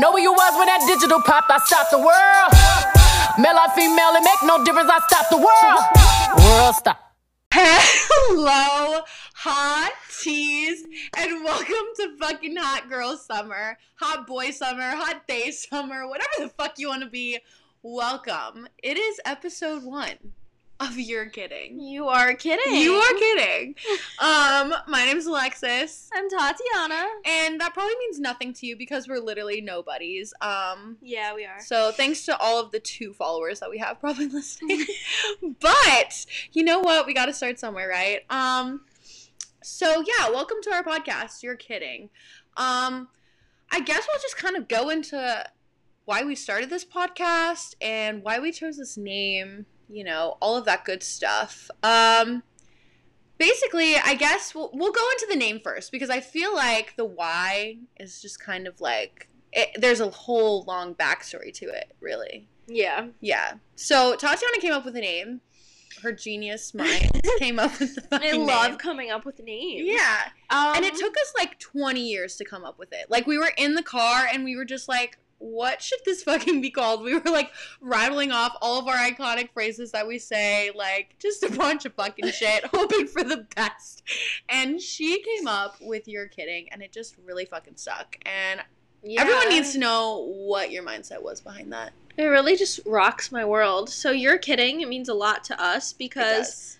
Know where you was when that digital popped, I stopped the world. Male or female, it make no difference, I stopped the world. World stop. Hello, hot teas, and welcome to fucking hot girl summer, hot boy summer, hot day summer, whatever the fuck you want to be. Welcome. It is episode one of You're Kidding. You are kidding. You are kidding. Um, my name's Alexis, I'm Tatiana. and that probably means nothing to you because we're literally nobodies. Um, Yeah, we are. so thanks to all of the two followers that we have probably listening. but you know what? We got to start somewhere, right? Um so yeah, welcome to our podcast. You're kidding. Um I guess we'll just kind of go into why we started this podcast and why we chose this name, you know, all of that good stuff. Um basically, I guess we'll, we'll go into the name first because I feel like the why is just kind of like it, there's a whole long backstory to it, really. Yeah. Yeah. So Tatiana came up with a name. Her genius mind came up with the I love name. coming up with names. Yeah. Um, And it took us like 20 years to come up with it. Like we were in the car and we were just like, what should this fucking be called? We were like rattling off all of our iconic phrases that we say, like just a bunch of fucking shit, hoping for the best. And she came up with You're Kidding, and it just really fucking stuck. And yeah. everyone needs to know what your mindset was behind that. It really just rocks my world. So you're kidding. It means a lot to us because.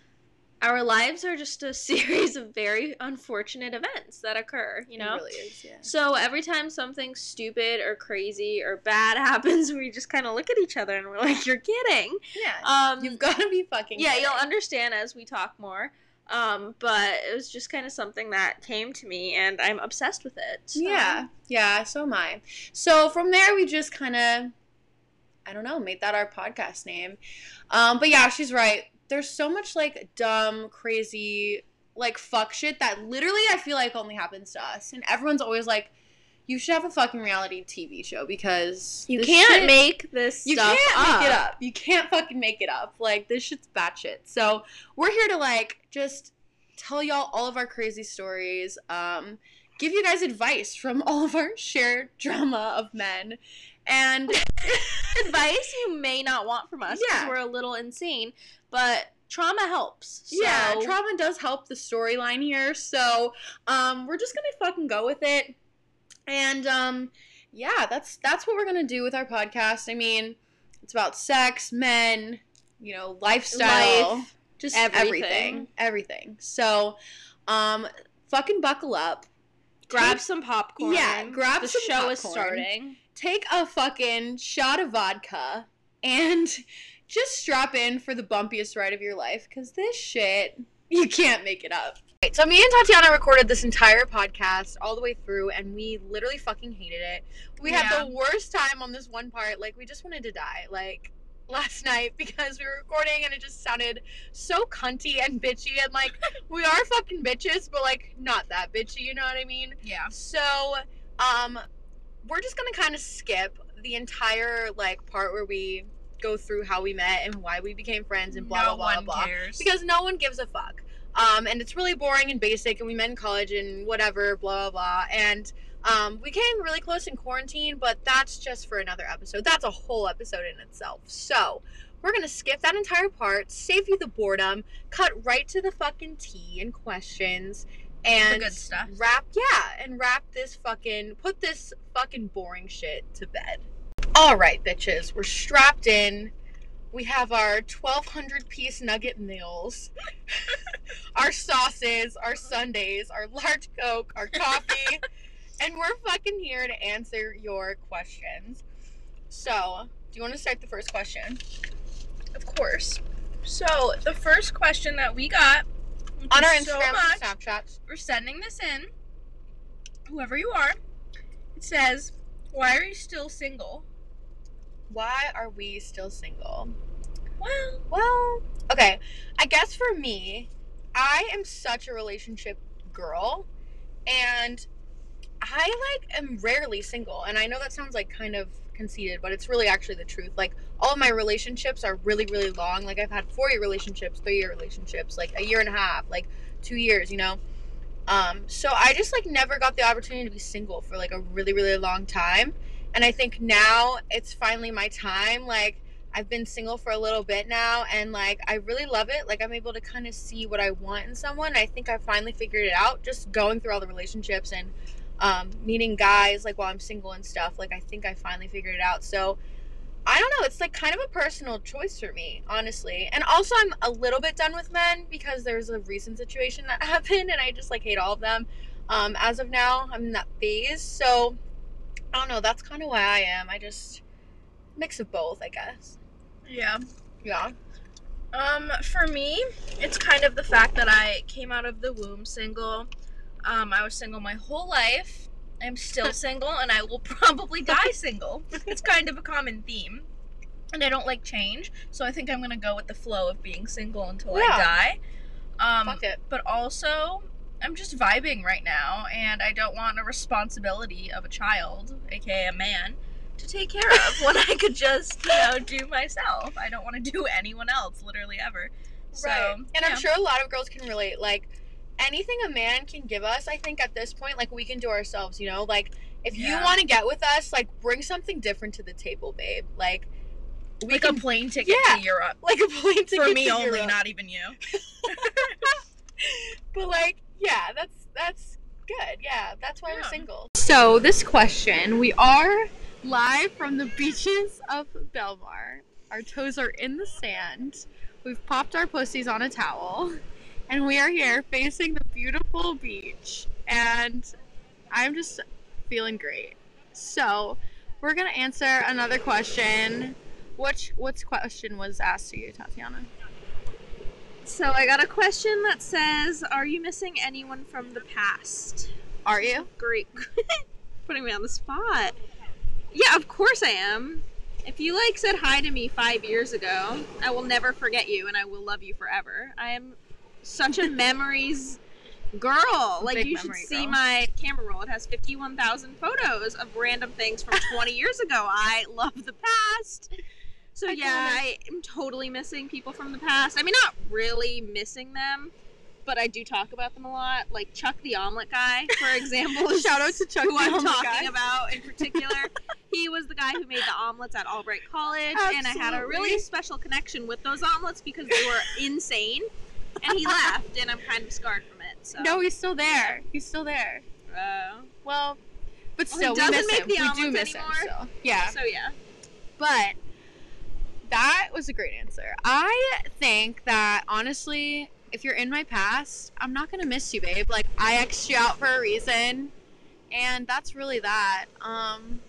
Our lives are just a series of very unfortunate events that occur, you know? It really is, yeah. So every time something stupid or crazy or bad happens, we just kind of look at each other and we're like, "You're kidding." Yeah. Um, You've got to be fucking. yeah, kidding. you'll understand as we talk more. Um, but it was just kind of something that came to me, and I'm obsessed with it. so- Yeah, yeah. So am I. So from there, we just kind of, I don't know, made that our podcast name. Um, but yeah, she's right. There's so much like dumb, crazy, like fuck shit that literally I feel like only happens to us, and everyone's always like, "You should have a fucking reality TV show because you can't shit- make this You stuff can't up. make it up. You can't fucking make it up. Like this shit's batshit. So we're here to like just tell y'all all of our crazy stories. Um, give you guys advice from all of our shared drama of men, and Advice you may not want from us because Yeah. we're a little insane, but trauma helps. So, yeah, trauma does help the storyline here. So um, we're just gonna fucking go with it, and um, yeah, that's that's what we're gonna do with our podcast. I mean, it's about sex, men, you know, lifestyle. Life, just everything. everything, everything. So, um, fucking buckle up. grab Take- some popcorn. Yeah, grab the some show is starting. Take a fucking shot of vodka and just strap in for the bumpiest ride of your life, cause this shit you can't make it up. Right, so me and Tatiana recorded this entire podcast all the way through, and we literally fucking hated it. We Yeah. had the worst time on this one part. Like we just wanted to die. Like last night because we were recording and it just sounded so cunty and bitchy and like we are fucking bitches, but like not that bitchy. You know what I mean? Yeah. So, um, we're just gonna kind of skip the entire like part where we go through how we met and why we became friends and blah blah blah blah cares. because no one gives a fuck. Um, and it's really boring and basic, and we met in college and whatever, blah blah blah. And um, we came really close in quarantine, but that's just for another episode. That's a whole episode in itself. So we're gonna skip that entire part, save you the boredom, cut right to the fucking tea and questions, and good stuff. wrap yeah, and wrap this fucking put this fucking boring shit to bed. All right, bitches, we're strapped in. We have our 1200 piece nugget meals, our sauces, our sundaes, our large Coke, our coffee, and we're fucking here to answer your questions. So, do you want to start the first question? Of course. So the first question that we got On our Instagram much and Snapchats. for sending this in, whoever you are, it says, "Why are you still single?" Why are we still single? Well, Well, okay. I guess for me, I am such a relationship girl and I like am rarely single. And I know that sounds like kind of conceited, but it's really actually the truth. Like all of my relationships are really, really long. Like I've had four year relationships, three year relationships, like a year and a half, like two years, you know? Um, so I just like never got the opportunity to be single for like a really, really long time. And I think now it's finally my time. Like, I've been single for a little bit now, and like, I really love it. Like, I'm able to kind of see what I want in someone. I think I finally figured it out just going through all the relationships and um, meeting guys, like, while I'm single and stuff. Like, I think I finally figured it out. So, I don't know. It's like kind of a personal choice for me, honestly. And also, I'm a little bit done with men because there's a recent situation that happened, and I just like hate all of them. Um, as of now, I'm in that phase. So, I don't know. That's kind of why I am. I just mix of both, I guess. Yeah. Yeah. Um, for me, it's kind of the fact that I came out of the womb single. Um, I was single my whole life. I'm still single, and I will probably die single. It's kind of a common theme. And I don't like change, so I think I'm gonna go with the flow of being single until Yeah. I die. Um, Fuck it. but also, I'm just vibing right now, and I don't want a responsibility of a child, aka a man, to take care of when I could just, you know, do myself. I don't want to do anyone else, literally ever. So, right. And yeah. I'm sure a lot of girls can relate. Like anything a man can give us, I think at this point, like we can do ourselves. You know, like if you want to get with us, like bring something different to the table, babe. Like we like can, a plane ticket Yeah. to Europe. like a plane ticket For me only, Europe. not even you. But like, yeah, that's that's good. Yeah, that's why we're single. So this question, we are live from the beaches of Belmar. Our toes are in the sand. We've popped our pussies on a towel, and we are here facing the beautiful beach. And I'm just feeling great. So we're gonna answer another question. Which what's question was asked to you, Tatiana? So I got a question that says, "Are you missing anyone from the past?" Are you? Great, putting me on the spot. Yeah, of course I am. If you like said hi to me five years ago, I will never forget you, and I will love you forever. I am such a memories girl. Like Big you should see girl. my camera roll. It has fifty-one thousand photos of random things from twenty years ago. I love the past. So I yeah, I am totally missing people from the past. I mean, not really missing them, but I do talk about them a lot. Like Chuck the omelet guy, for example. Shout out to Chuck who the I'm talking guy. about in particular. he was the guy who made the omelets at Albright College, and I had a really special connection with those omelets because they were insane. And he left, and I'm kind of scarred from it. So. No, he's still there. He's still there. Uh, Well, but Well, he still, we doesn't miss make him. the we do miss anymore. him still. Yeah, so yeah. but that was a great answer. I think that honestly, if you're in my past, I'm not gonna miss you, babe. Like I X'd you out for a reason, and that's really that. Um,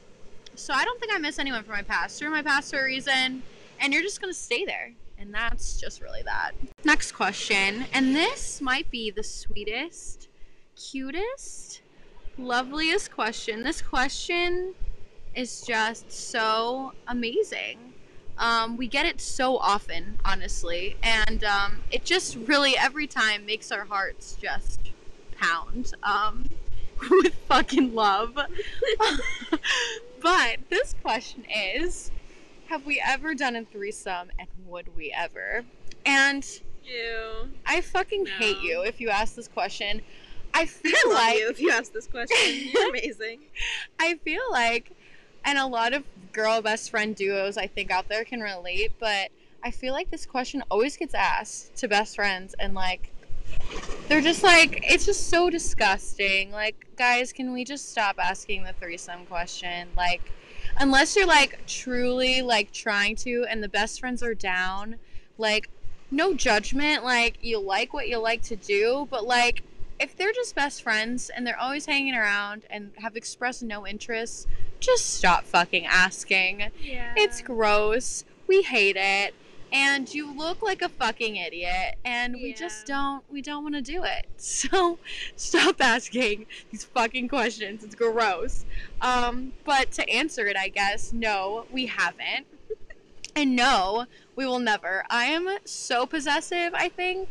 so I don't think I miss anyone from my past. You're in my past for a reason, and you're just gonna stay there. And that's just really that. Next question, and this might be the sweetest, cutest, loveliest question. This question is just so amazing. Um, we get it so often, honestly, and um, it just really every time makes our hearts just pound um, with fucking love. but this question is Have we ever done a threesome and would we ever? And You. I fucking hate you if you ask this question. I feel I like you if you ask this question. You're amazing. I feel like, and a lot of girl best friend duos I think out there can relate, but I feel like this question always gets asked to best friends, and like, they're just like, it's just so disgusting. Like, guys, can we just stop asking the threesome question? Like, unless you're like truly like trying to, and the best friends are down, like, no judgment. Like, you like what you like to do, but like, if they're just best friends and they're always hanging around and have expressed no interest, just stop fucking asking. Yeah. It's gross. We hate it. And you look like a fucking idiot and we just don't we don't want to do it. So stop asking these fucking questions. It's gross. Um but to answer it, I guess, no, we haven't. and no, we will never. I am so possessive, I think.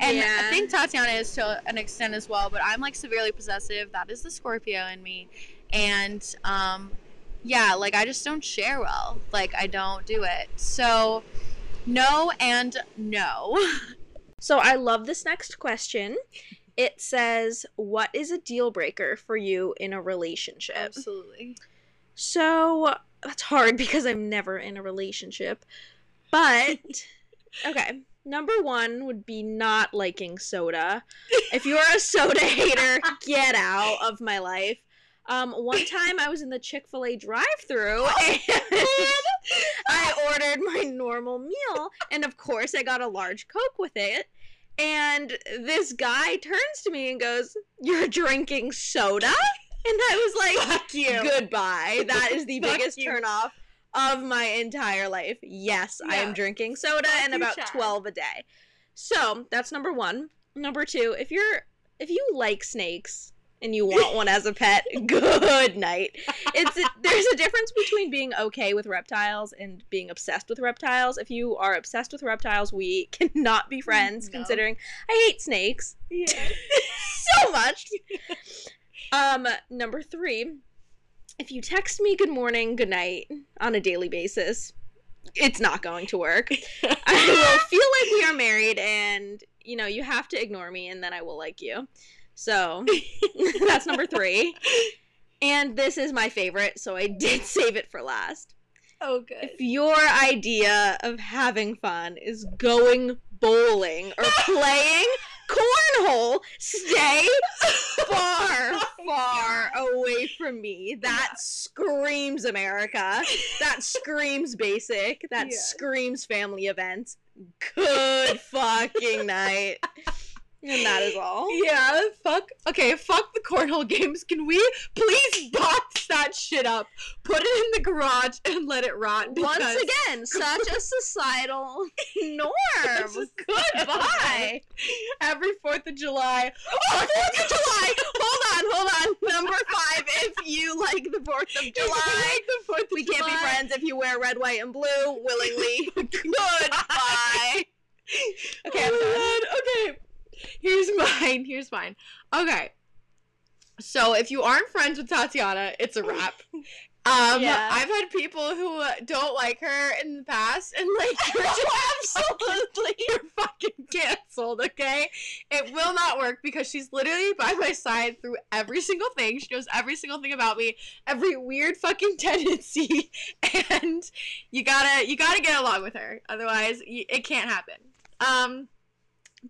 And I think Tatiana is to an extent as well, but I'm like severely possessive. That is the Scorpio in me. And um yeah, like I just don't share well. Like I don't do it. So no and no. So I love this next question. It says, "What is a deal breaker for you in a relationship?" Absolutely. So that's hard because I'm never in a relationship. But okay, number one would be not liking soda. If you're a soda hater, get out of my life. Um, one time I was in the Chick Fil A drive-through and I ordered my normal meal, and of course I got a large Coke with it. And this guy turns to me and goes, "You're drinking soda?" And I was like, Fuck you. goodbye. That is the Fuck biggest you. turn off of my entire life. Yes, I am drinking soda and about Chad. 12 a day. So, that's number 1. Number 2, if you're if you like snakes and you want one as a pet, good night. It's there's a difference between being okay with reptiles and being obsessed with reptiles. If you are obsessed with reptiles, we cannot be friends No. considering I hate snakes Yeah. so much. Um, number three, if you text me good morning, good night on a daily basis, it's not going to work. I will feel like we are married and you know, you have to ignore me and then I will like you. So that's number three. And this is my favorite, so I did save it for last. Oh, good. If your idea of having fun is going bowling or playing cornhole, stay far, oh far away from me. That screams America. That screams basic. That Yeah. screams family events. Good fucking night. And that is all. Yeah, fuck. Okay, fuck the cornhole games. Can we please box that shit up, put it in the garage, and let it rot? Once again, such a societal norm. Just- Goodbye. Every Fourth of July. Oh, Fourth of July. Hold on, hold on. Number five, if you like the Fourth of July, Like the Fourth of we can't be friends if you wear red, white, and blue willingly. Goodbye. Okay, I'm done. Oh Okay. Here's mine. Here's mine. Okay. So if you aren't friends with Tatiana, it's a wrap. Um, Yeah. I've had people who don't like her in the past, and like you're absolutely you're fucking canceled. Okay, it will not work because she's literally by my side through every single thing. She knows every single thing about me, every weird fucking tendency, and you gotta you gotta get along with her. Otherwise, it can't happen. Um.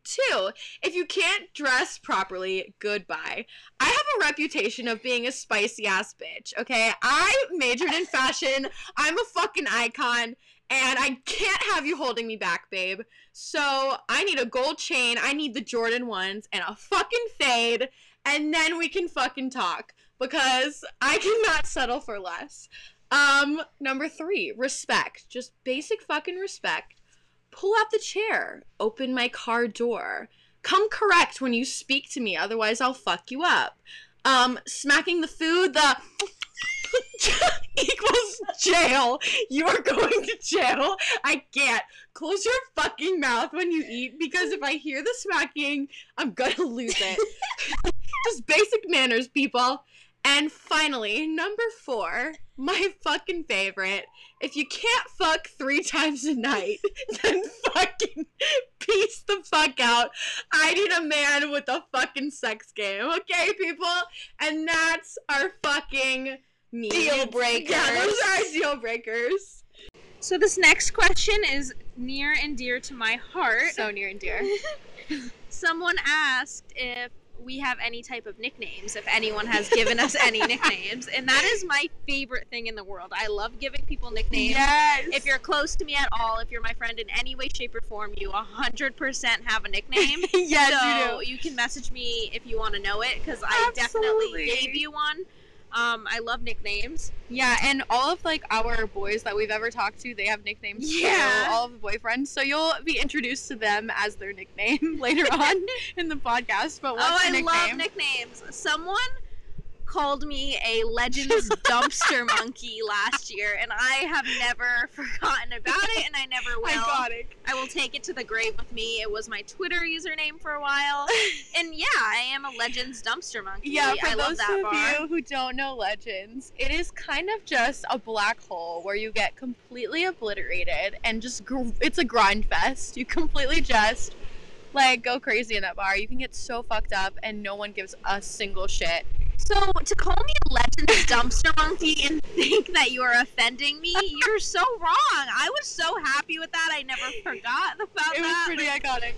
Two, if you can't dress properly, goodbye. I have a reputation of being a spicy ass bitch, okay? I majored in fashion. I'm a fucking icon, and I can't have you holding me back, babe. So I need a gold chain, I need the Jordan ones, and a fucking fade, and then we can fucking talk. Because I cannot settle for less. Um, number three, respect. Just basic fucking respect pull out the chair, open my car door. Come correct when you speak to me, otherwise I'll fuck you up. Um, smacking the food, the equals jail. You are going to jail. I can't. Close your fucking mouth when you eat because if I hear the smacking, I'm gonna lose it. Just basic manners, people. And finally, number four, my fucking favorite. If you can't fuck three times a night, then fucking piece the fuck out. I need a man with a fucking sex game, okay, people? And that's our fucking needs. Deal breakers. Yeah, those are our deal breakers. So this next question is near and dear to my heart. So near and dear. Someone asked if we have any type of nicknames, if anyone has given us any nicknames, and that is my favorite thing in the world. I love giving people nicknames. Yes. If you're close to me at all, if you're my friend in any way, shape, or form, you 100% have a nickname. yes, so you do. You can message me if you want to know it, because I definitely gave you one. Um, I love nicknames. Yeah, and all of like our boys that we've ever talked to, they have nicknames. Yeah. all of the boyfriends. So you'll be introduced to them as their nickname later on in the podcast. But what's oh, I nickname? love nicknames. Someone called me a Legends dumpster monkey last year, and I have never forgotten about it, and I never will. Iconic. I will take it to the grave with me. It was my Twitter username for a while, and yeah, I am a Legends dumpster monkey. Yeah, for I love those that of bar. you who don't know Legends, it is kind of just a black hole where you get completely obliterated and just gr- it's a grind fest. You completely just like go crazy in that bar. You can get so fucked up and no one gives a single shit. So to call me a Legends dumpster monkey and think that you are offending me, you're so wrong. I was so happy with that. I never forgot about It that. It was pretty Like, iconic.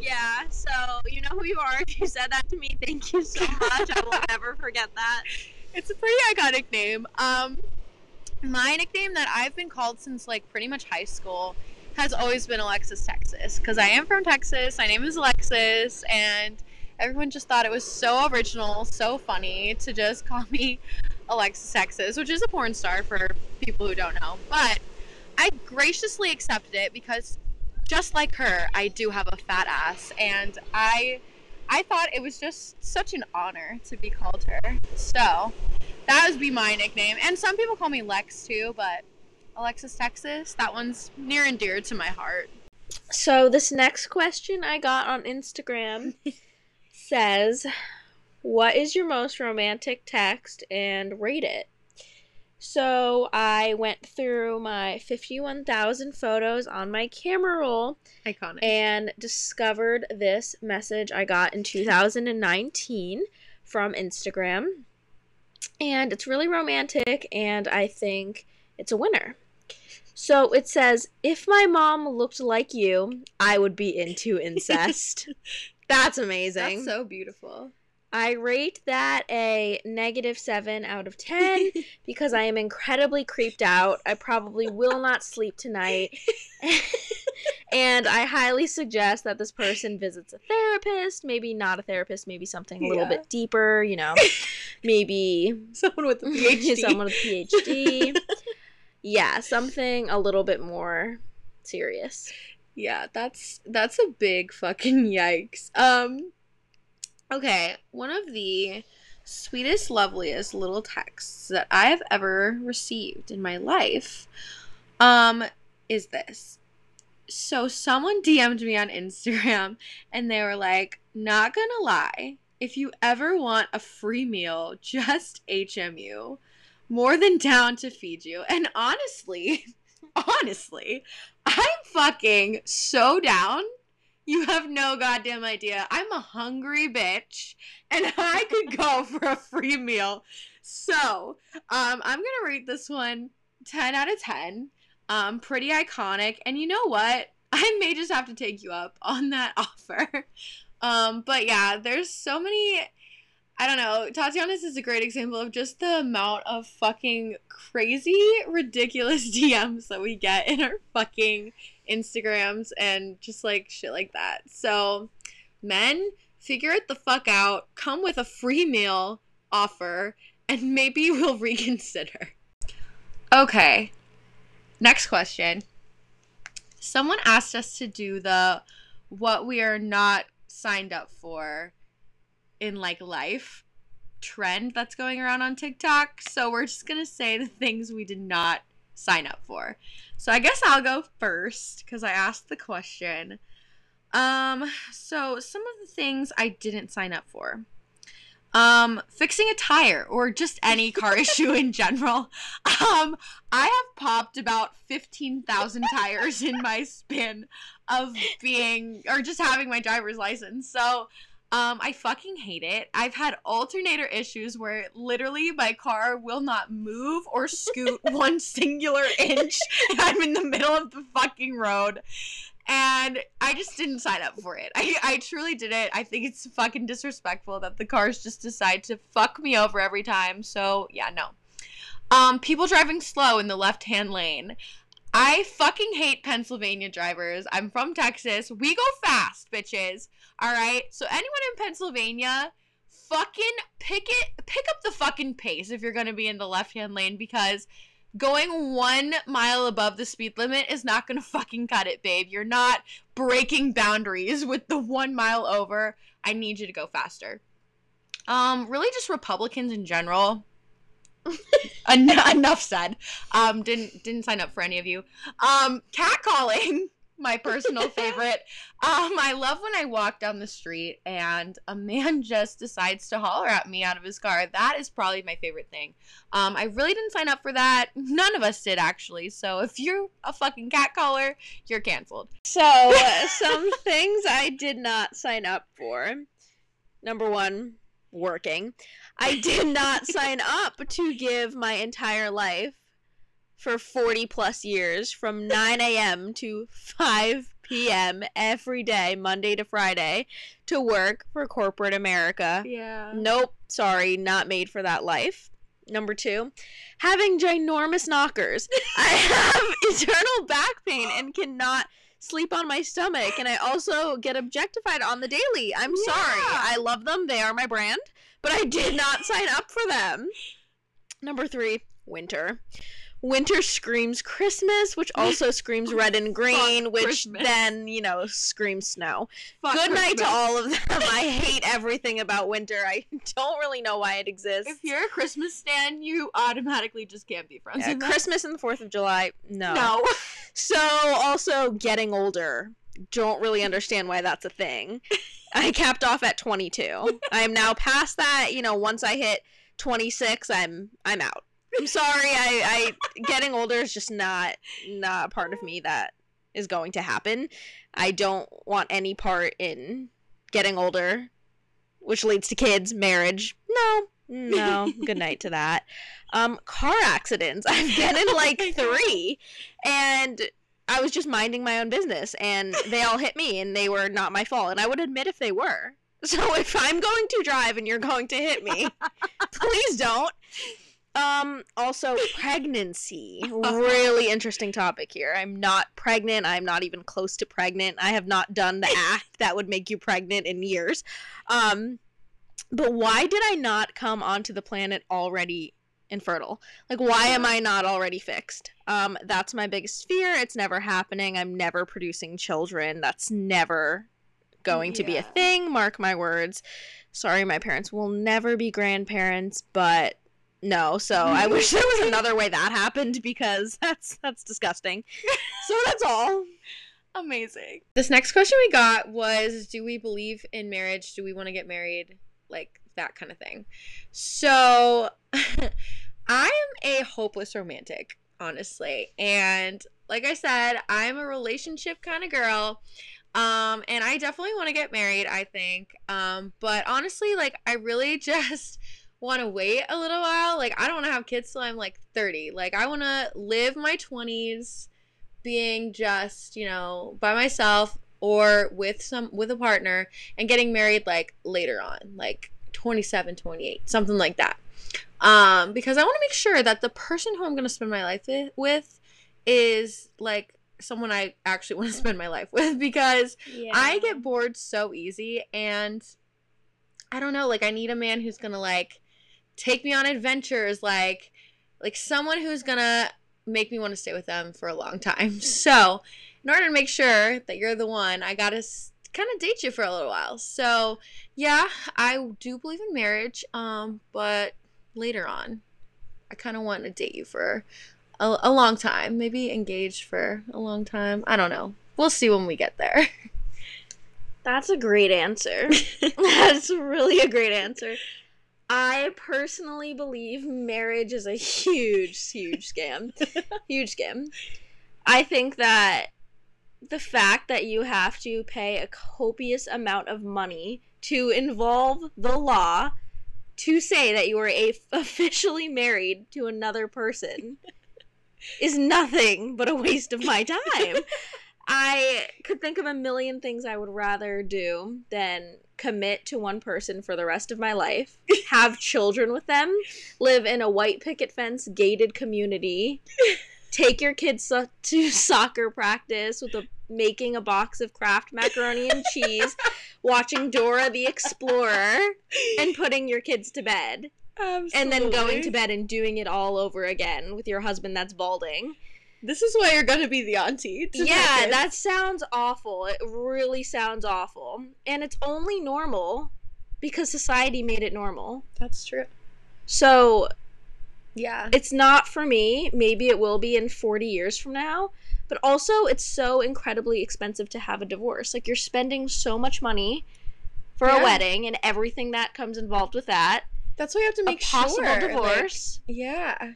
yeah. So you know who you are. If you said that to me, thank you so much. I will never forget that. It's a pretty iconic name. Um, my nickname that I've been called since like pretty much high school has always been Alexis Texas because I am from Texas. My name is Alexis, and everyone just thought it was so original, so funny to just call me Alexis Texas, which is a porn star for people who don't know. But I graciously accepted it because just like her, I do have a fat ass, and I I thought it was just such an honor to be called her. So that would be my nickname. And some people call me Lex too, but Alexis Texas, that one's near and dear to my heart. So this next question I got on Instagram says, "What is your most romantic text and rate it?" So I went through my 51,000 photos on my camera roll Iconic. and discovered this message I got in 2019 from Instagram. And it's really romantic, and I think it's a winner. So it says, If my mom looked like you, I would be into incest. That's amazing. That's so beautiful. I rate that a negative 7 out of 10 because I am incredibly creeped out. I probably will not sleep tonight. and I highly suggest that this person visits a therapist, maybe not a therapist, maybe something a little Yeah. bit deeper, you know. maybe Someone with a PhD. someone with a PhD. yeah, something a little bit more serious. Yeah, that's that's a big fucking yikes. Um okay, one of the sweetest loveliest little texts that I have ever received in my life um is this. So someone DM'd me on Instagram and they were like, "Not going to lie, if you ever want a free meal, just HMU. More than down to feed you." And honestly, honestly, I'm fucking so down. You have no goddamn idea. I'm a hungry bitch and I could go for a free meal. So, um, I'm gonna rate this one 10 out of 10. Um, pretty iconic. And you know what? I may just have to take you up on that offer. Um, but yeah, there's so many I don't know. Tatiana's is a great example of just the amount of fucking crazy, ridiculous DMs that we get in our fucking Instagrams and just like shit like that. So, men, figure it the fuck out. Come with a free meal offer, and maybe we'll reconsider. Okay. Next question. Someone asked us to do the what we are not signed up for in like life trend that's going around on TikTok. So we're just going to say the things we did not sign up for. So I guess I'll go first cuz I asked the question. Um so some of the things I didn't sign up for. Um fixing a tire or just any car issue in general. Um I have popped about 15,000 tires in my span of being or just having my driver's license. So um, I fucking hate it. I've had alternator issues where literally my car will not move or scoot one singular inch. I'm in the middle of the fucking road. And I just didn't sign up for it. I, I truly didn't. I think it's fucking disrespectful that the cars just decide to fuck me over every time. So, yeah, no. Um, people driving slow in the left hand lane. I fucking hate Pennsylvania drivers. I'm from Texas. We go fast, bitches. All right. So anyone in Pennsylvania, fucking pick it, pick up the fucking pace if you're gonna be in the left hand lane because going one mile above the speed limit is not gonna fucking cut it, babe. You're not breaking boundaries with the one mile over. I need you to go faster. Um, really, just Republicans in general. En- enough said. Um, didn't didn't sign up for any of you. Um, catcalling, my personal favorite. Um, I love when I walk down the street and a man just decides to holler at me out of his car. That is probably my favorite thing. Um, I really didn't sign up for that. None of us did actually. So if you're a fucking catcaller, you're canceled. So, uh, some things I did not sign up for. Number one, working. I did not sign up to give my entire life for 40 plus years from 9 a.m. to 5 p.m. every day, Monday to Friday, to work for corporate America. Yeah. Nope, sorry, not made for that life. Number two, having ginormous knockers. I have eternal back pain and cannot sleep on my stomach. And I also get objectified on the daily. I'm sorry. Yeah. I love them. They are my brand, but I did not sign up for them. Number three, winter. Winter screams Christmas, which also screams red and green, which Christmas. then, you know, screams snow. Fuck Good night to all of them. I hate everything about winter. I don't really know why it exists. If you're a Christmas stan, you automatically just can't be friends Yeah, with. Christmas and the 4th of July, no. No. So, also getting older. Don't really understand why that's a thing. I capped off at 22. I am now past that. You know, once I hit 26, I'm I'm out. I'm sorry. I, I getting older is just not not a part of me that is going to happen. I don't want any part in getting older, which leads to kids, marriage. No, no. Good night to that. Um, car accidents. I've been in like three, and I was just minding my own business, and they all hit me, and they were not my fault, and I would admit if they were. So if I'm going to drive and you're going to hit me, please don't. Um, also pregnancy. Really interesting topic here. I'm not pregnant. I'm not even close to pregnant. I have not done the act that would make you pregnant in years. Um, but why did I not come onto the planet already infertile? Like why am I not already fixed? Um, that's my biggest fear. It's never happening. I'm never producing children. That's never going to be a thing. Mark my words. Sorry, my parents will never be grandparents, but no. So I wish there was another way that happened because that's that's disgusting. So that's all. Amazing. This next question we got was Do we believe in marriage? Do we want to get married? Like that kind of thing. So I am a hopeless romantic, honestly. And like I said, I'm a relationship kind of girl. Um, and I definitely want to get married, I think. Um, but honestly, like I really just want to wait a little while. Like I don't want to have kids till I'm like 30. Like I want to live my 20s being just, you know, by myself or with some with a partner and getting married like later on, like 27, 28, something like that. Um because I want to make sure that the person who I'm going to spend my life with, is like someone I actually want to spend my life with because Yeah. I get bored so easy and I don't know, like I need a man who's going to like take me on adventures like like someone who's to make me want to stay with them for a long time. So, in order to make sure that you're the one, I got to kind of date you for a little while. So, yeah, I do believe in marriage, um but later on I kind of want to date you for a, a long time, maybe engaged for a long time. I don't know. We'll see when we get there. That's a great answer. That's really a great answer. I personally believe marriage is a huge, huge scam. huge scam. I think that the fact that you have to pay a copious amount of money to involve the law to say that you are a- officially married to another person is nothing but a waste of my time. I could think of a million things I would rather do than commit to one person for the rest of my life, have children with them, live in a white picket fence gated community, take your kids so- to soccer practice with a making a box of Kraft macaroni and cheese, watching Dora the Explorer, and putting your kids to bed, and then going to bed and doing it all over again with your husband that's balding. This is why you're gonna be the auntie. Yeah, that sounds awful. It really sounds awful. And it's only normal because society made it normal. that's true. So Yeah. it's not for me. Maybe it will be in 40 years from now. But also, it's so incredibly expensive to have a divorce. Like, you're spending so much money for Yeah. a wedding and everything that comes involved with that. That's why you have to make a possible sure. like- divorce. yeah.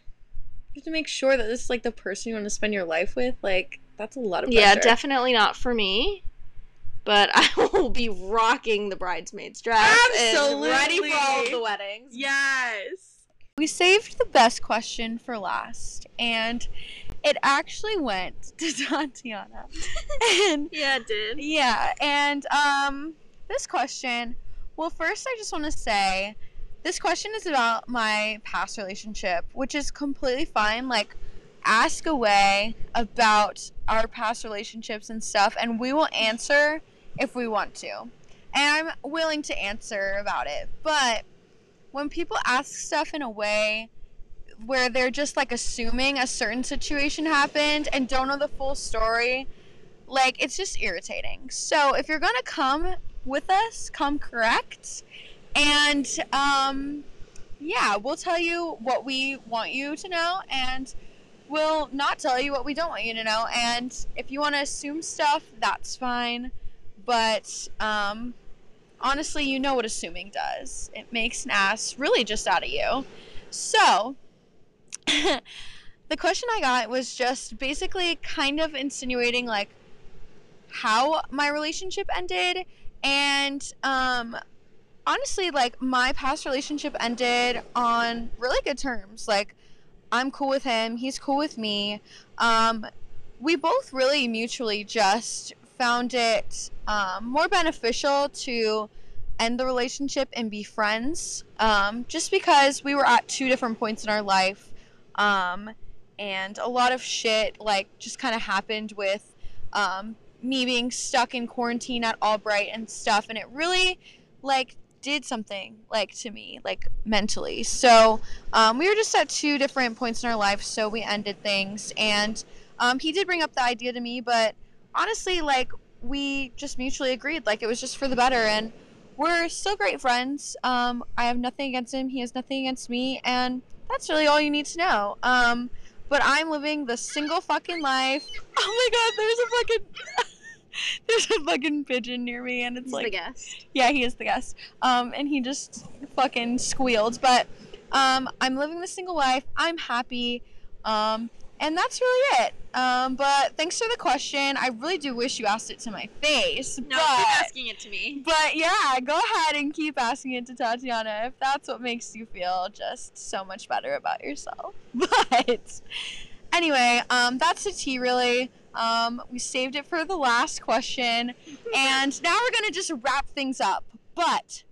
You have to make sure that this is like the person you want to spend your life with. Like that's a lot of pressure. yeah, definitely not for me. But I will will be rocking the bridesmaid's dress. And ready for all of the weddings. Yes. We saved the best question for last, and it actually went to Tatiana. and Yeah, it did. yeah, and um, this question. Well, first, I just want to say, this question is about my past relationship, which is completely fine. Like, ask away about our past relationships and stuff, and we will answer if we want to. And I'm willing to answer about it, but when people ask stuff in a way where they're just like assuming a certain situation happened and don't know the full story, like it's just irritating. So if you're gonna come with us, come correct. And um yeah, we'll tell you what we want you to know and we'll not tell you what we don't want you to know. And if you want to assume stuff, that's fine. But um honestly, you know what assuming does. It makes an ass really just out of you. So, the question I got was just basically kind of insinuating like how my relationship ended and um honestly like my past relationship ended on really good terms. Like I'm cool with him, he's cool with me. Um we both really mutually just found it um, more beneficial to end the relationship and be friends um, just because we were at two different points in our life um, and a lot of shit like just kind of happened with um, me being stuck in quarantine at albright and stuff and it really like did something like to me like mentally. So um, we were just at two different points in our life so we ended things. And um, he did bring up the idea to me but honestly like we just mutually agreed like it was just for the better. And we're still great friends. Um, i have nothing against him. He has nothing against me. And that's really all you need to know. Um, but i'm living the single fucking life. Oh my god there's a fucking there's a fucking pigeon near me and it's He's like the guest. yeah, he is the guest. Um, and he just fucking squealed. But um, I'm living the single life. I'm happy. Um, and that's really it. Um, but thanks for the question. I really do wish you asked it to my face. No, but, keep asking it to me. but yeah, go ahead and keep asking it to Tatiana if that's what makes you feel just so much better about yourself. But anyway, um, that's the tea really. Um, we saved it for the last question, and now we're gonna just wrap things up. But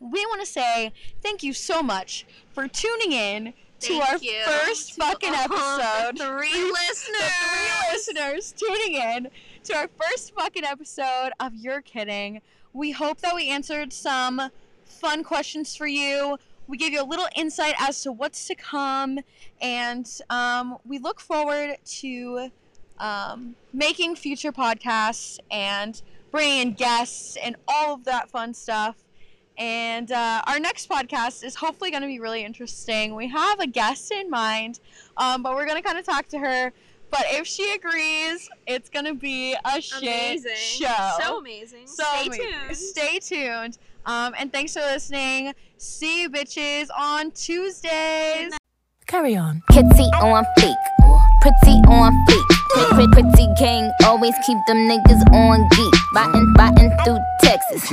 we want to say thank you so much for tuning in to Thank our you first to fucking the episode. three The listeners. three listeners tuning in to our first fucking episode of You're Kidding. We hope that we answered some fun questions for you. We gave you a little insight as to what's to come, and um, we look forward to um, making future podcasts and bringing in guests and all of that fun stuff. And uh, our next podcast is hopefully going to be really interesting. We have a guest in mind, um, but we're going to kind of talk to her. But if she agrees, it's going to be a shit Amazing. show. So amazing. So Stay amazing. tuned. Stay tuned. Um, and thanks for listening. See you bitches on Tuesdays. Carry on. Kitty on fleek, pretty on fleek. Pretty, pretty gang, always keep them niggas on geek. Biting, biting through Texas.